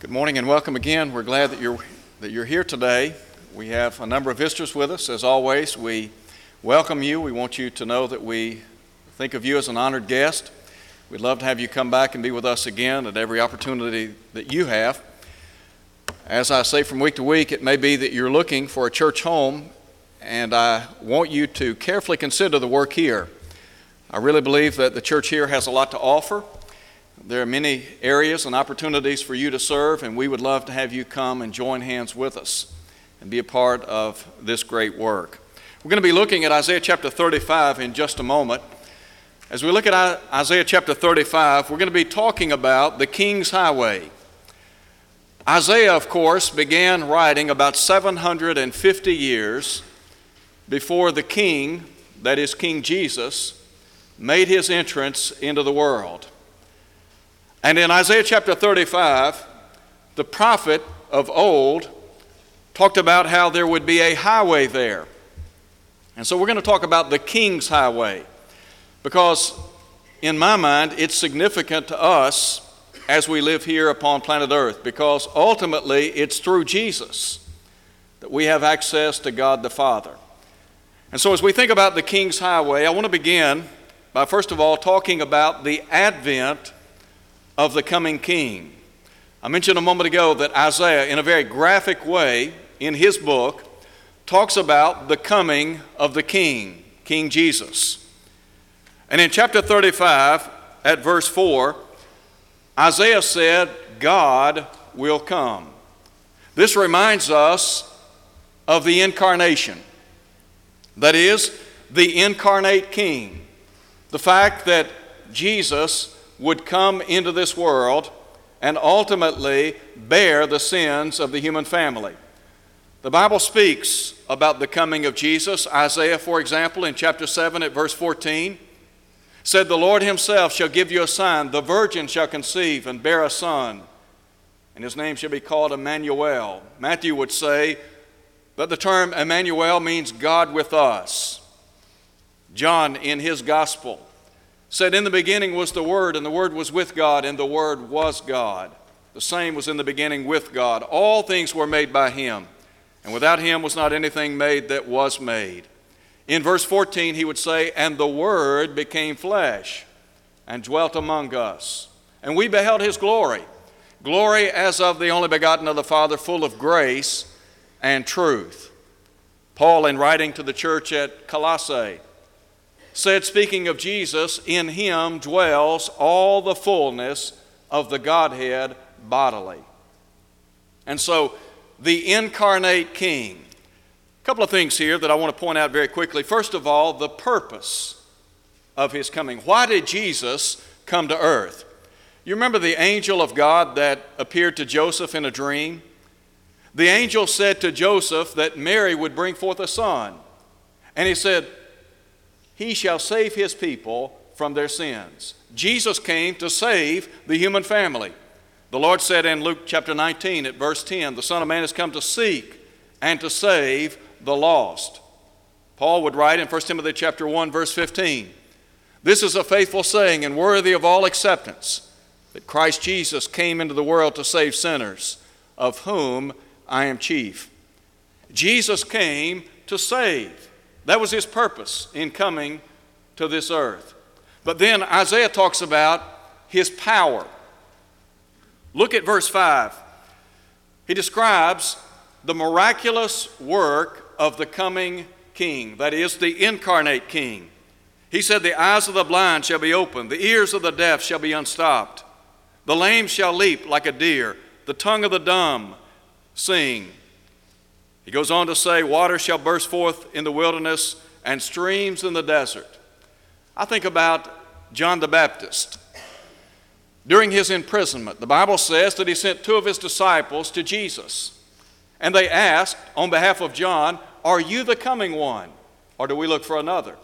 Good morning and welcome again. We're glad that you're, that you're here today. We have a number of visitors with us. As always, we welcome you. We want you to know that we think of you as an honored guest. We'd love to have you come back and be with us again at every opportunity that you have. As I say from week to week, it may be that you're looking for a church home, and I want you to carefully consider the work here. I really believe that the church here has a lot to offer. There are many areas and opportunities for you to serve, and we would love to have you come and join hands with us and be a part of this great work. We're going to be looking at Isaiah chapter 35 in just a moment. As we look at Isaiah chapter 35, we're going to be talking about the King's Highway. Isaiah, of course, began writing about 750 years before the King, that is King Jesus, made his entrance into the world. And in Isaiah chapter 35, the prophet of old talked about how there would be a highway there. And so we're going to talk about the King's Highway because, in my mind, it's significant to us as we live here upon planet Earth because ultimately it's through Jesus that we have access to God the Father. And so, as we think about the King's Highway, I want to begin by first of all talking about the advent of the coming king. I mentioned a moment ago that Isaiah, in a very graphic way in his book, talks about the coming of the king, King Jesus. And in chapter 35, at verse 4, Isaiah said, God will come. This reminds us of the incarnation. That is, the incarnate king. The fact that Jesus would come into this world and ultimately bear the sins of the human family. The Bible speaks about the coming of Jesus. Isaiah, for example, in chapter 7 at verse 14, said, The Lord Himself shall give you a sign. The virgin shall conceive and bear a son, and his name shall be called Emmanuel. Matthew would say that the term Emmanuel means God with us. John, in his gospel, said, In the beginning was the Word, and the Word was with God, and the Word was God. The same was in the beginning with God. All things were made by Him, and without Him was not anything made that was made. In verse 14, he would say, And the Word became flesh and dwelt among us. And we beheld His glory, glory as of the only begotten of the Father, full of grace and truth. Paul, in writing to the church at Colossae, said, speaking of Jesus, in him dwells all the fullness of the Godhead bodily. And so, the incarnate King. A couple of things here that I want to point out very quickly. First of all, the purpose of his coming. Why did Jesus come to earth? You remember the angel of God that appeared to Joseph in a dream? The angel said to Joseph that Mary would bring forth a son. And he said, he shall save his people from their sins. Jesus came to save the human family. The Lord said in Luke chapter 19 at verse 10, The Son of Man has come to seek and to save the lost. Paul would write in 1 Timothy chapter 1 verse 15, This is a faithful saying and worthy of all acceptance, that Christ Jesus came into the world to save sinners, of whom I am chief. Jesus came to save. That was his purpose in coming to this earth. But then Isaiah talks about his power. Look at verse 5. He describes the miraculous work of the coming king, that is, the incarnate king. He said, The eyes of the blind shall be opened, the ears of the deaf shall be unstopped, the lame shall leap like a deer, the tongue of the dumb sing. He goes on to say, Water shall burst forth in the wilderness and streams in the desert. I think about John the Baptist. During his imprisonment, the Bible says that he sent two of his disciples to Jesus. And they asked, on behalf of John, Are you the coming one, or do we look for another?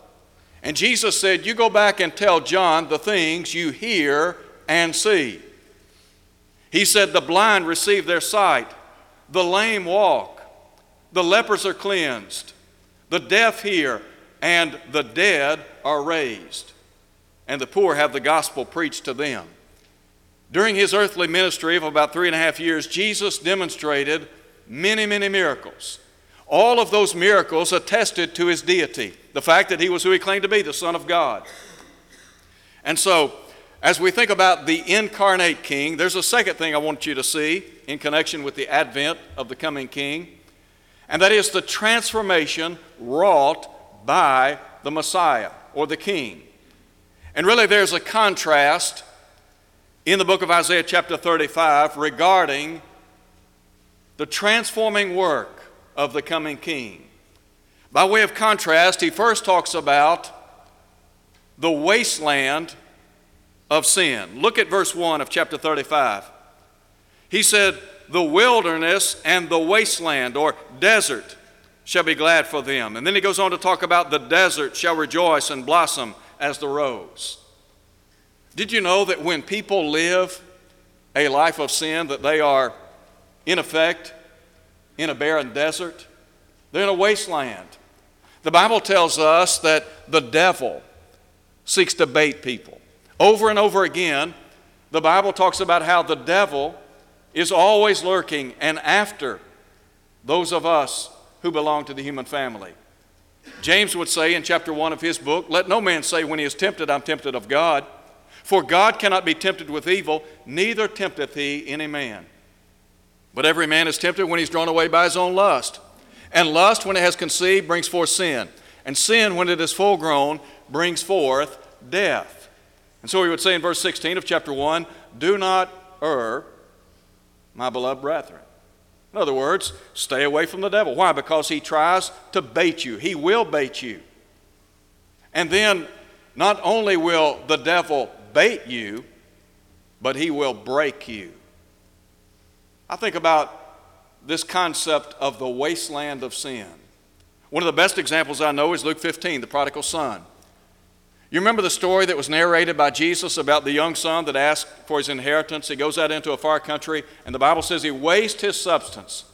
And Jesus said, You go back and tell John the things you hear and see. He said, The blind receive their sight, the lame walk the lepers are cleansed, the deaf hear, and the dead are raised, and the poor have the gospel preached to them. During his earthly ministry of about three and a half years, Jesus demonstrated many, many miracles. All of those miracles attested to his deity, the fact that he was who he claimed to be, the Son of God. And so, as we think about the incarnate King, there's a second thing I want you to see in connection with the advent of the coming King, and that is the transformation wrought by the Messiah or the King. And really, there's a contrast in the book of Isaiah, chapter 35, regarding the transforming work of the coming king. By way of contrast, he first talks about the wasteland of sin. Look at verse 1 of chapter 35. He said, The wilderness and the wasteland or desert shall be glad for them. And then he goes on to talk about the desert shall rejoice and blossom as the rose. Did you know that when people live a life of sin that they are in effect in a barren desert. They're in a wasteland. The Bible tells us that the devil seeks to bait people. Over and over again, the Bible talks about how the devil is always lurking and after those of us who belong to the human family. James would say in chapter 1 of his book, Let no man say when he is tempted, I'm tempted of God. For God cannot be tempted with evil, neither tempteth he any man. But every man is tempted when he's drawn away by his own lust. And lust, when it has conceived, brings forth sin. And sin, when it is full grown, brings forth death. And so he would say in verse 16 of chapter 1 Do not err, my beloved brethren. In other words, stay away from the devil. Why? Because he tries to bait you, he will bait you. And then, not only will the devil bait you, but he will break you. I think about this concept of the wasteland of sin. One of the best examples I know is Luke 15, the prodigal son. You remember the story that was narrated by Jesus about the young son that asked for his inheritance? He goes out into a far country, and the Bible says he wastes his substance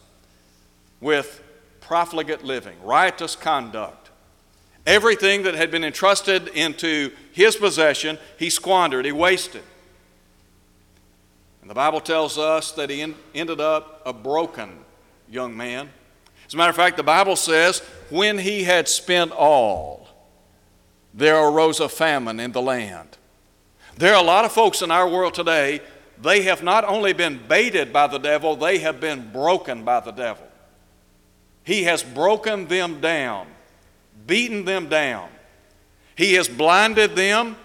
with profligate living, riotous conduct. Everything that had been entrusted into his possession, he squandered, he wasted. And the Bible tells us that he ended up a broken young man. As a matter of fact, the Bible says, when he had spent all, there arose a famine in the land. There are a lot of folks in our world today, they have not only been baited by the devil, they have been broken by the devil. He has broken them down, beaten them down. He has blinded them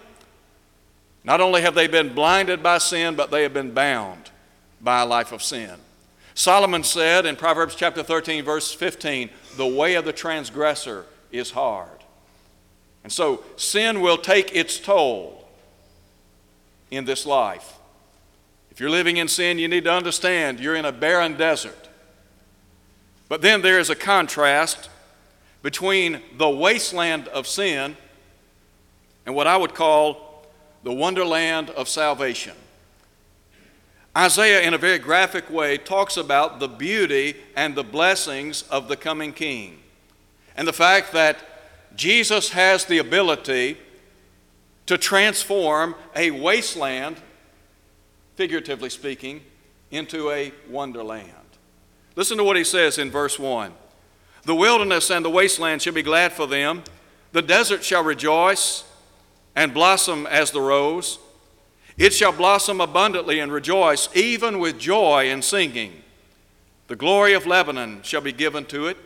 not only have they been blinded by sin, but they have been bound by a life of sin. Solomon said in Proverbs chapter 13, verse 15, the way of the transgressor is hard. And so sin will take its toll in this life. If you're living in sin, you need to understand you're in a barren desert. But then there is a contrast between the wasteland of sin and what I would call the wonderland of salvation. Isaiah, in a very graphic way, talks about the beauty and the blessings of the coming king and the fact that Jesus has the ability to transform a wasteland, figuratively speaking, into a wonderland. Listen to what he says in verse 1 The wilderness and the wasteland shall be glad for them, the desert shall rejoice and blossom as the rose. It shall blossom abundantly and rejoice, even with joy and singing. The glory of Lebanon shall be given to it,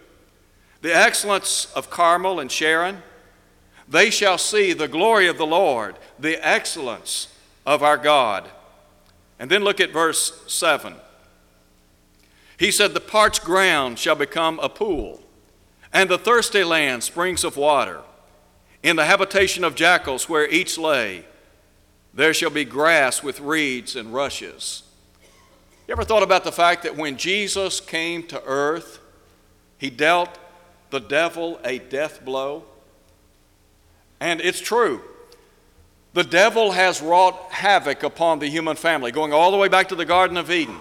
the excellence of Carmel and Sharon. They shall see the glory of the Lord, the excellence of our God. And then look at verse 7. He said, The parched ground shall become a pool, and the thirsty land springs of water. In the habitation of jackals where each lay, there shall be grass with reeds and rushes. You ever thought about the fact that when Jesus came to earth, he dealt the devil a death blow? And it's true. The devil has wrought havoc upon the human family, going all the way back to the Garden of Eden.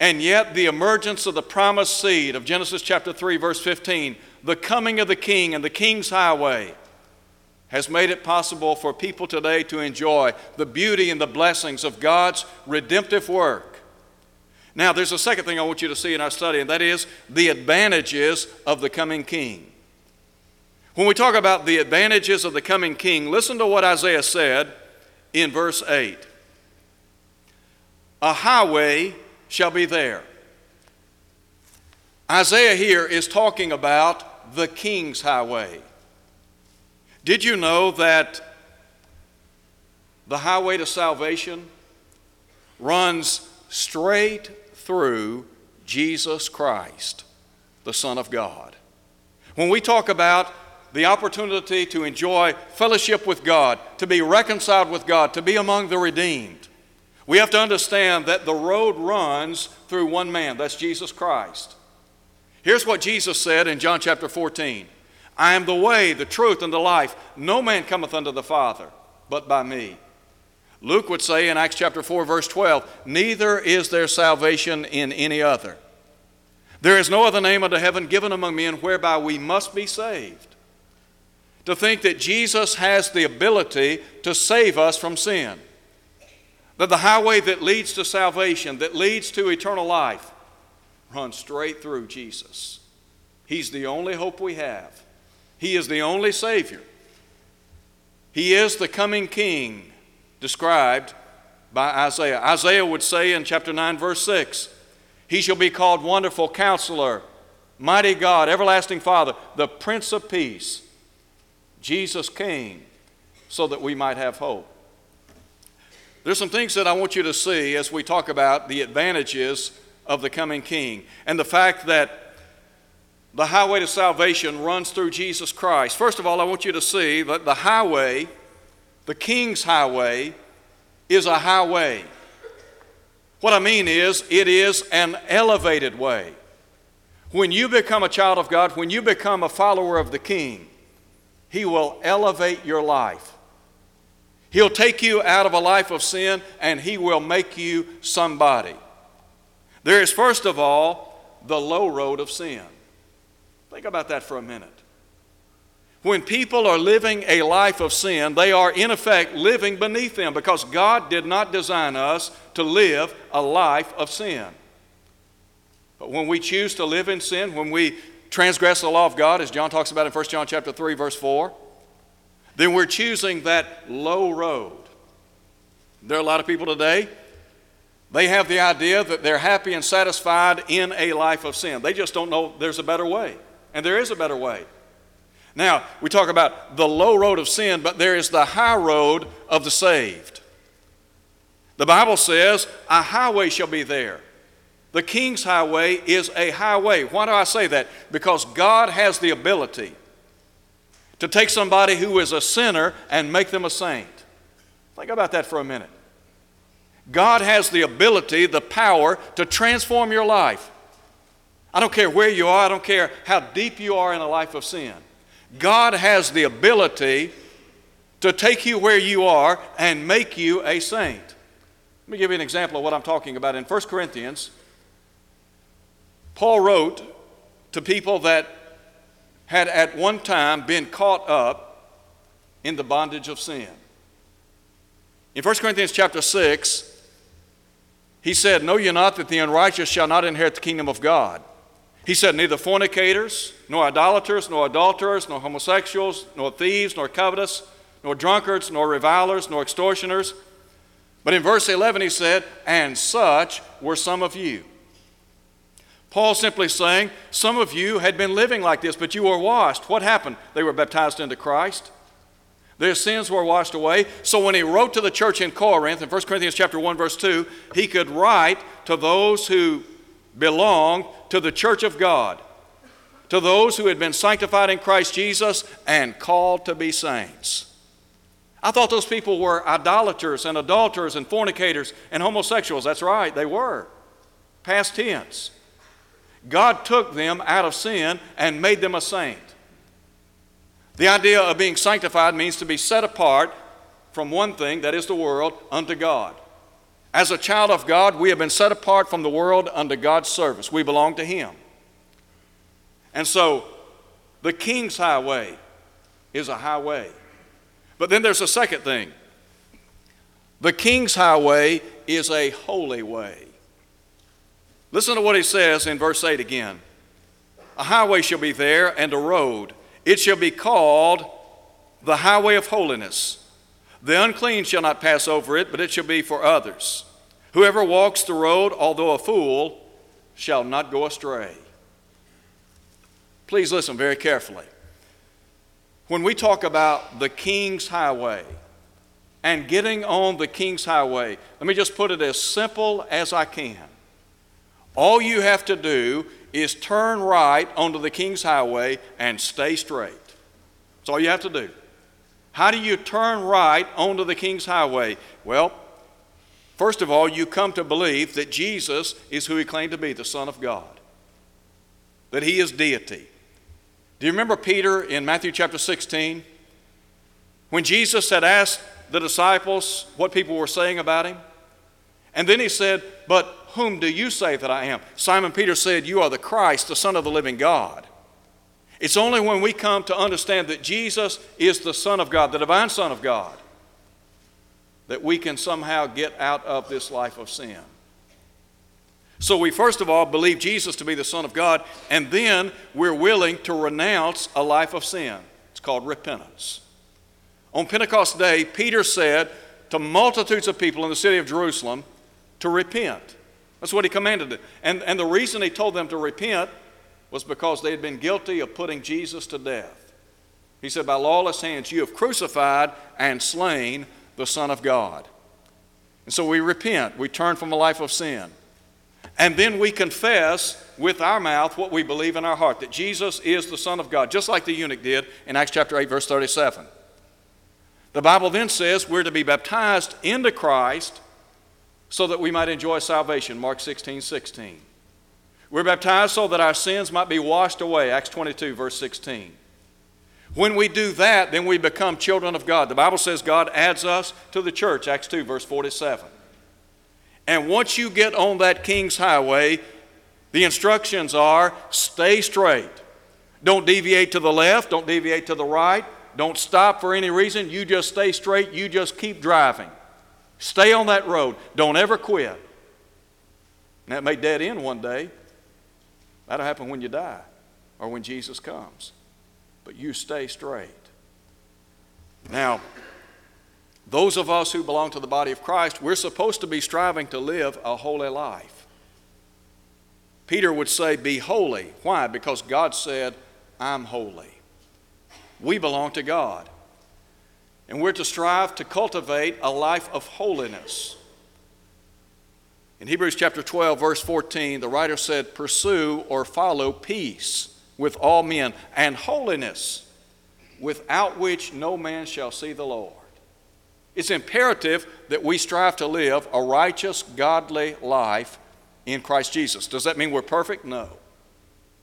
And yet, the emergence of the promised seed of Genesis chapter 3, verse 15, the coming of the king and the king's highway, has made it possible for people today to enjoy the beauty and the blessings of God's redemptive work. Now, there's a second thing I want you to see in our study, and that is the advantages of the coming king. When we talk about the advantages of the coming king, listen to what Isaiah said in verse 8 A highway shall be there. Isaiah here is talking about the king's highway. Did you know that the highway to salvation runs straight through Jesus Christ, the Son of God? When we talk about the opportunity to enjoy fellowship with God, to be reconciled with God, to be among the redeemed. We have to understand that the road runs through one man, that's Jesus Christ. Here's what Jesus said in John chapter 14 I am the way, the truth, and the life. No man cometh unto the Father but by me. Luke would say in Acts chapter 4, verse 12, Neither is there salvation in any other. There is no other name under heaven given among men whereby we must be saved to think that Jesus has the ability to save us from sin. That the highway that leads to salvation, that leads to eternal life, runs straight through Jesus. He's the only hope we have. He is the only Savior. He is the coming King described by Isaiah. Isaiah would say in chapter 9, verse 6 He shall be called Wonderful Counselor, Mighty God, Everlasting Father, the Prince of Peace. Jesus came so that we might have hope. There's some things that I want you to see as we talk about the advantages of the coming king and the fact that the highway to salvation runs through Jesus Christ. First of all, I want you to see that the highway, the king's highway, is a highway. What I mean is, it is an elevated way. When you become a child of God, when you become a follower of the king, he will elevate your life. He'll take you out of a life of sin and He will make you somebody. There is, first of all, the low road of sin. Think about that for a minute. When people are living a life of sin, they are in effect living beneath them because God did not design us to live a life of sin. But when we choose to live in sin, when we transgress the law of God, as John talks about in 1 John chapter 3, verse 4, then we're choosing that low road. There are a lot of people today, they have the idea that they're happy and satisfied in a life of sin. They just don't know there's a better way. And there is a better way. Now, we talk about the low road of sin, but there is the high road of the saved. The Bible says, A highway shall be there the King's Highway is a highway. Why do I say that? Because God has the ability to take somebody who is a sinner and make them a saint. Think about that for a minute. God has the ability, the power to transform your life. I don't care where you are, I don't care how deep you are in a life of sin. God has the ability to take you where you are and make you a saint. Let me give you an example of what I'm talking about. In 1 Corinthians Paul wrote to people that had at one time been caught up in the bondage of sin. In 1 Corinthians chapter 6, he said, Know ye not that the unrighteous shall not inherit the kingdom of God? He said, Neither fornicators, nor idolaters, nor adulterers, nor homosexuals, nor thieves, nor covetous, nor drunkards, nor revilers, nor extortioners. But in verse 11 he said, And such were some of you. Paul simply saying, Some of you had been living like this, but you were washed. What happened? They were baptized into Christ. Their sins were washed away. So when he wrote to the church in Corinth, in 1 Corinthians chapter 1, verse 2, he could write to those who belonged to the church of God, to those who had been sanctified in Christ Jesus and called to be saints. I thought those people were idolaters and adulterers and fornicators and homosexuals. That's right, they were. Past tense. God took them out of sin and made them a saint. The idea of being sanctified means to be set apart from one thing, that is the world, unto God. As a child of God, we have been set apart from the world unto God's service. We belong to Him. And so, the King's Highway is a highway. But then there's a second thing the king's highway is a holy way. Listen to what he says in verse 8 again. A highway shall be there and a road. It shall be called the highway of holiness. The unclean shall not pass over it, but it shall be for others. Whoever walks the road, although a fool, shall not go astray. Please listen very carefully. When we talk about the King's Highway and getting on the King's Highway, let me just put it as simple as I can. All you have to do is turn right onto the King's Highway and stay straight. That's all you have to do. How do you turn right onto the King's Highway? Well, first of all, you come to believe that Jesus is who he claimed to be, the Son of God, that he is deity. Do you remember Peter in Matthew chapter 16? When Jesus had asked the disciples what people were saying about him? And then he said, But whom do you say that I am? Simon Peter said, You are the Christ, the Son of the living God. It's only when we come to understand that Jesus is the Son of God, the divine Son of God, that we can somehow get out of this life of sin. So we first of all believe Jesus to be the Son of God, and then we're willing to renounce a life of sin. It's called repentance. On Pentecost Day, Peter said to multitudes of people in the city of Jerusalem to repent. That's what he commanded. And, and the reason he told them to repent was because they had been guilty of putting Jesus to death. He said, By lawless hands you have crucified and slain the Son of God. And so we repent, we turn from a life of sin. And then we confess with our mouth what we believe in our heart that Jesus is the Son of God, just like the eunuch did in Acts chapter 8, verse 37. The Bible then says we're to be baptized into Christ so that we might enjoy salvation, Mark 16, 16. We're baptized so that our sins might be washed away, Acts 22, verse 16. When we do that, then we become children of God. The Bible says God adds us to the church, Acts 2, verse 47. And once you get on that King's Highway, the instructions are stay straight. Don't deviate to the left, don't deviate to the right, don't stop for any reason. You just stay straight, you just keep driving. Stay on that road. Don't ever quit. And that may dead end one day, That'll happen when you die or when Jesus comes. But you stay straight. Now, those of us who belong to the body of Christ, we're supposed to be striving to live a holy life. Peter would say, Be holy. Why? Because God said, I'm holy. We belong to God. And we're to strive to cultivate a life of holiness. In Hebrews chapter 12, verse 14, the writer said, Pursue or follow peace with all men and holiness, without which no man shall see the Lord. It's imperative that we strive to live a righteous, godly life in Christ Jesus. Does that mean we're perfect? No.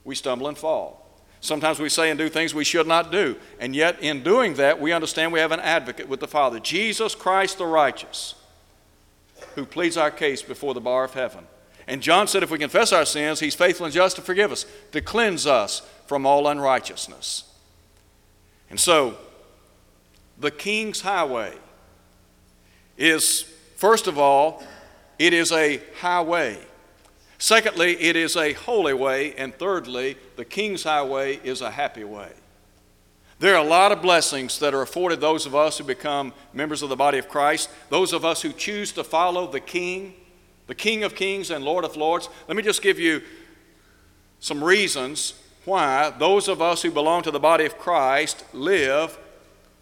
We stumble and fall. Sometimes we say and do things we should not do. And yet, in doing that, we understand we have an advocate with the Father Jesus Christ the righteous who pleads our case before the bar of heaven. And John said, if we confess our sins, he's faithful and just to forgive us, to cleanse us from all unrighteousness. And so, the King's Highway is, first of all, it is a highway. Secondly, it is a holy way. And thirdly, the King's Highway is a happy way. There are a lot of blessings that are afforded those of us who become members of the body of Christ, those of us who choose to follow the King, the King of Kings and Lord of Lords. Let me just give you some reasons why those of us who belong to the body of Christ live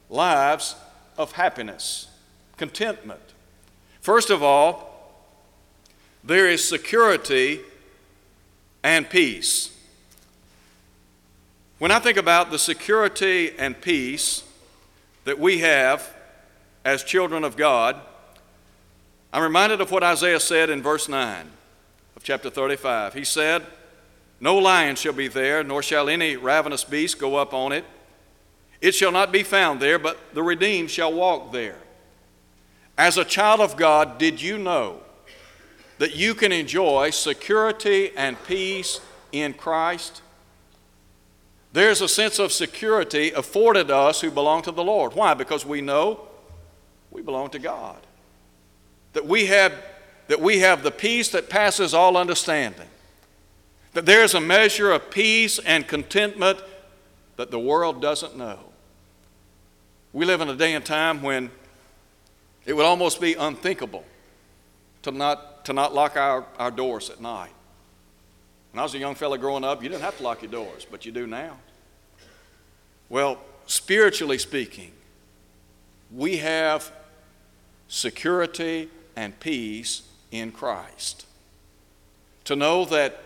lives of happiness, contentment. First of all, there is security and peace. When I think about the security and peace that we have as children of God, I'm reminded of what Isaiah said in verse 9 of chapter 35. He said, No lion shall be there, nor shall any ravenous beast go up on it. It shall not be found there, but the redeemed shall walk there. As a child of God, did you know that you can enjoy security and peace in Christ? There's a sense of security afforded us who belong to the Lord. Why? Because we know we belong to God. That we have, that we have the peace that passes all understanding. That there's a measure of peace and contentment that the world doesn't know. We live in a day and time when it would almost be unthinkable to not, to not lock our, our doors at night. When I was a young fellow growing up, you didn't have to lock your doors, but you do now. Well, spiritually speaking, we have security and peace in Christ. To know that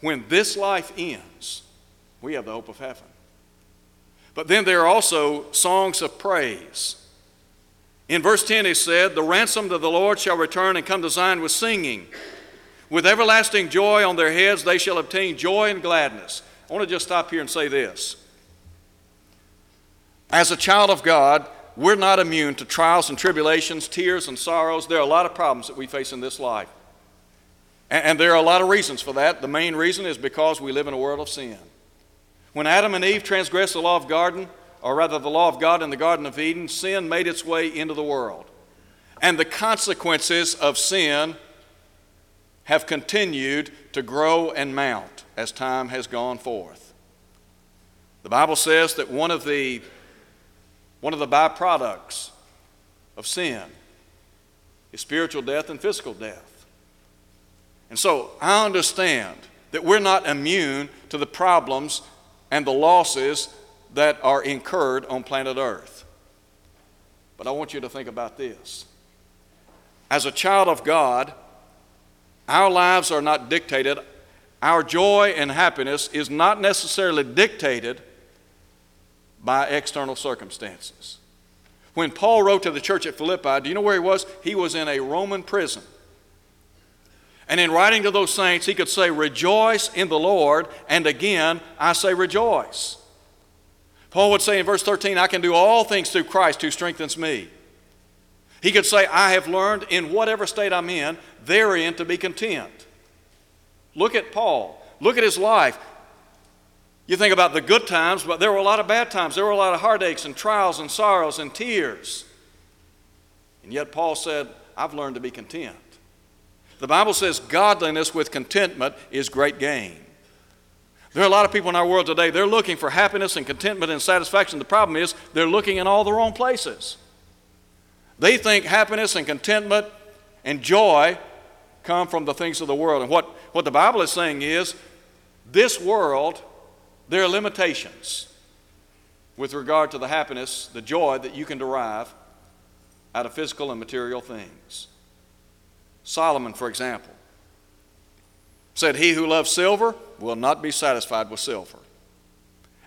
when this life ends, we have the hope of heaven. But then there are also songs of praise. In verse 10, he said, The ransomed of the Lord shall return and come to Zion with singing. With everlasting joy on their heads, they shall obtain joy and gladness. I want to just stop here and say this. As a child of God, we're not immune to trials and tribulations, tears and sorrows. There are a lot of problems that we face in this life. And, there are a lot of reasons for that. The main reason is because we live in a world of sin. When Adam and Eve transgressed the law of garden, or rather the law of God in the Garden of Eden, sin made its way into the world. And the consequences of sin have continued to grow and mount as time has gone forth. The Bible says that one of the one of the byproducts of sin is spiritual death and physical death. And so I understand that we're not immune to the problems and the losses that are incurred on planet Earth. But I want you to think about this. As a child of God, our lives are not dictated, our joy and happiness is not necessarily dictated by external circumstances. When Paul wrote to the church at Philippi, do you know where he was? He was in a Roman prison. And in writing to those saints, he could say, Rejoice in the Lord, and again, I say rejoice. Paul would say in verse 13, I can do all things through Christ who strengthens me. He could say, I have learned in whatever state I'm in, therein to be content. Look at Paul. Look at his life. You think about the good times, but there were a lot of bad times. There were a lot of heartaches and trials and sorrows and tears. And yet Paul said, I've learned to be content. The Bible says godliness with contentment is great gain. There are a lot of people in our world today, they're looking for happiness and contentment and satisfaction. The problem is they're looking in all the wrong places. They think happiness and contentment and joy come from the things of the world. And what, what the Bible is saying is this world there are limitations with regard to the happiness, the joy that you can derive out of physical and material things. Solomon, for example, said, He who loves silver will not be satisfied with silver.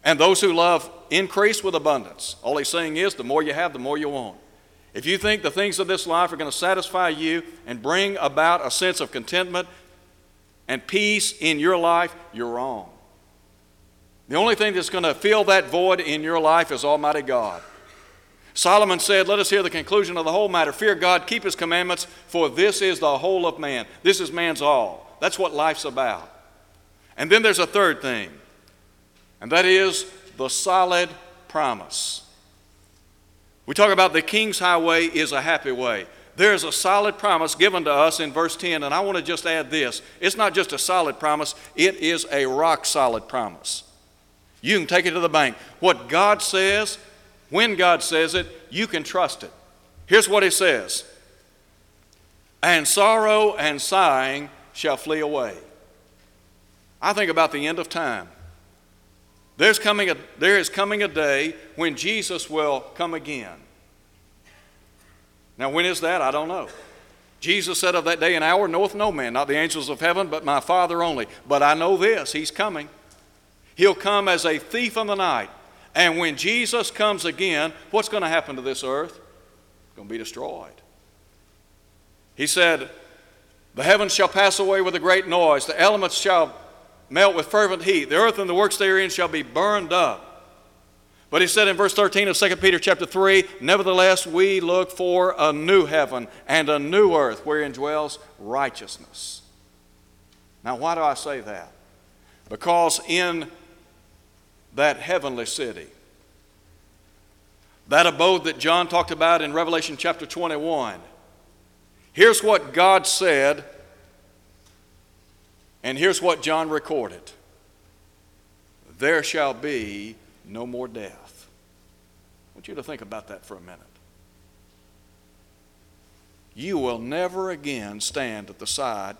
And those who love increase with abundance. All he's saying is, the more you have, the more you want. If you think the things of this life are going to satisfy you and bring about a sense of contentment and peace in your life, you're wrong. The only thing that's going to fill that void in your life is Almighty God. Solomon said, Let us hear the conclusion of the whole matter. Fear God, keep His commandments, for this is the whole of man. This is man's all. That's what life's about. And then there's a third thing, and that is the solid promise. We talk about the king's highway is a happy way. There's a solid promise given to us in verse 10, and I want to just add this. It's not just a solid promise, it is a rock solid promise. You can take it to the bank. What God says, when God says it, you can trust it. Here's what He says And sorrow and sighing shall flee away. I think about the end of time. There's coming a, there is coming a day when Jesus will come again. Now, when is that? I don't know. Jesus said of that day and hour, knoweth no man, not the angels of heaven, but my Father only. But I know this, He's coming. He'll come as a thief in the night. And when Jesus comes again, what's going to happen to this earth? It's going to be destroyed. He said, The heavens shall pass away with a great noise, the elements shall melt with fervent heat, the earth and the works therein shall be burned up. But he said in verse 13 of 2 Peter chapter 3, Nevertheless, we look for a new heaven and a new earth wherein dwells righteousness. Now, why do I say that? Because in that heavenly city. That abode that John talked about in Revelation chapter 21. Here's what God said, and here's what John recorded There shall be no more death. I want you to think about that for a minute. You will never again stand at the side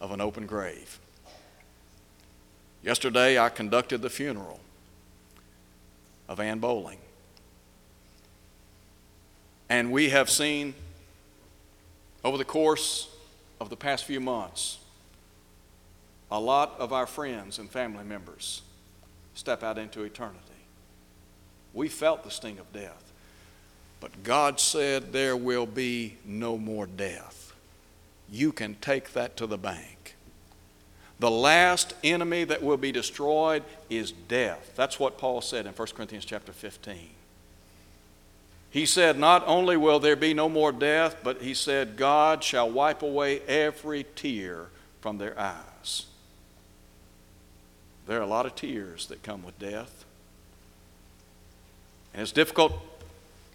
of an open grave. Yesterday, I conducted the funeral of Ann Bowling. And we have seen over the course of the past few months a lot of our friends and family members step out into eternity. We felt the sting of death. But God said there will be no more death. You can take that to the bank. The last enemy that will be destroyed is death. That's what Paul said in 1 Corinthians chapter 15. He said, Not only will there be no more death, but he said, God shall wipe away every tear from their eyes. There are a lot of tears that come with death. And it's difficult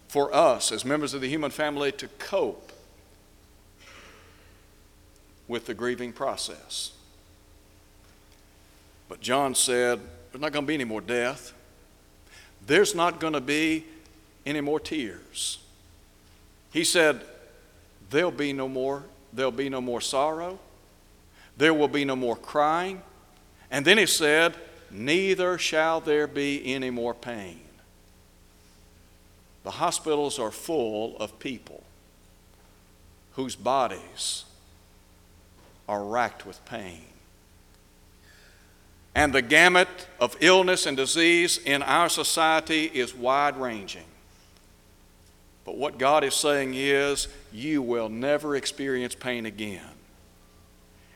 for us as members of the human family to cope with the grieving process. But John said, There's not going to be any more death. There's not going to be any more tears. He said, There'll be no more, there'll be no more sorrow. There will be no more crying. And then he said, Neither shall there be any more pain. The hospitals are full of people whose bodies are racked with pain. And the gamut of illness and disease in our society is wide ranging. But what God is saying is, you will never experience pain again.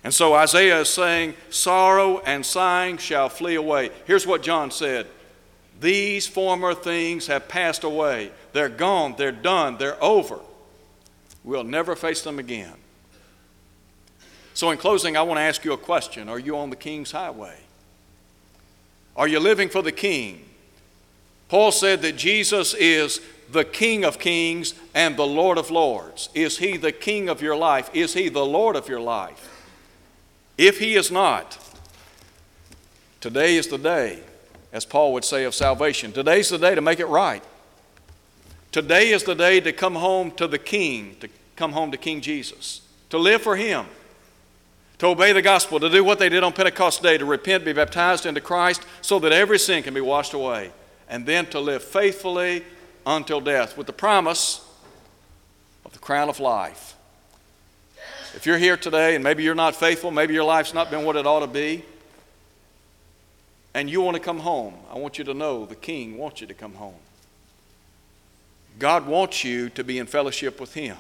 And so Isaiah is saying, sorrow and sighing shall flee away. Here's what John said These former things have passed away. They're gone, they're done, they're over. We'll never face them again. So, in closing, I want to ask you a question Are you on the King's highway? Are you living for the King? Paul said that Jesus is the King of kings and the Lord of lords. Is He the King of your life? Is He the Lord of your life? If He is not, today is the day, as Paul would say, of salvation. Today's the day to make it right. Today is the day to come home to the King, to come home to King Jesus, to live for Him, to obey the gospel, to do what they did on Pentecost Day, to repent, be baptized into Christ, so that every sin can be washed away, and then to live faithfully until death with the promise of the crown of life. If you're here today and maybe you're not faithful, maybe your life's not been what it ought to be, and you want to come home, I want you to know the King wants you to come home. God wants you to be in fellowship with Him.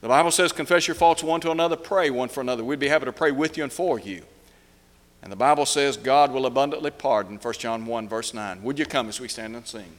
The Bible says, confess your faults one to another, pray one for another. We'd be happy to pray with you and for you. And the Bible says God will abundantly pardon, 1 John 1, verse 9. Would you come as we stand and sing?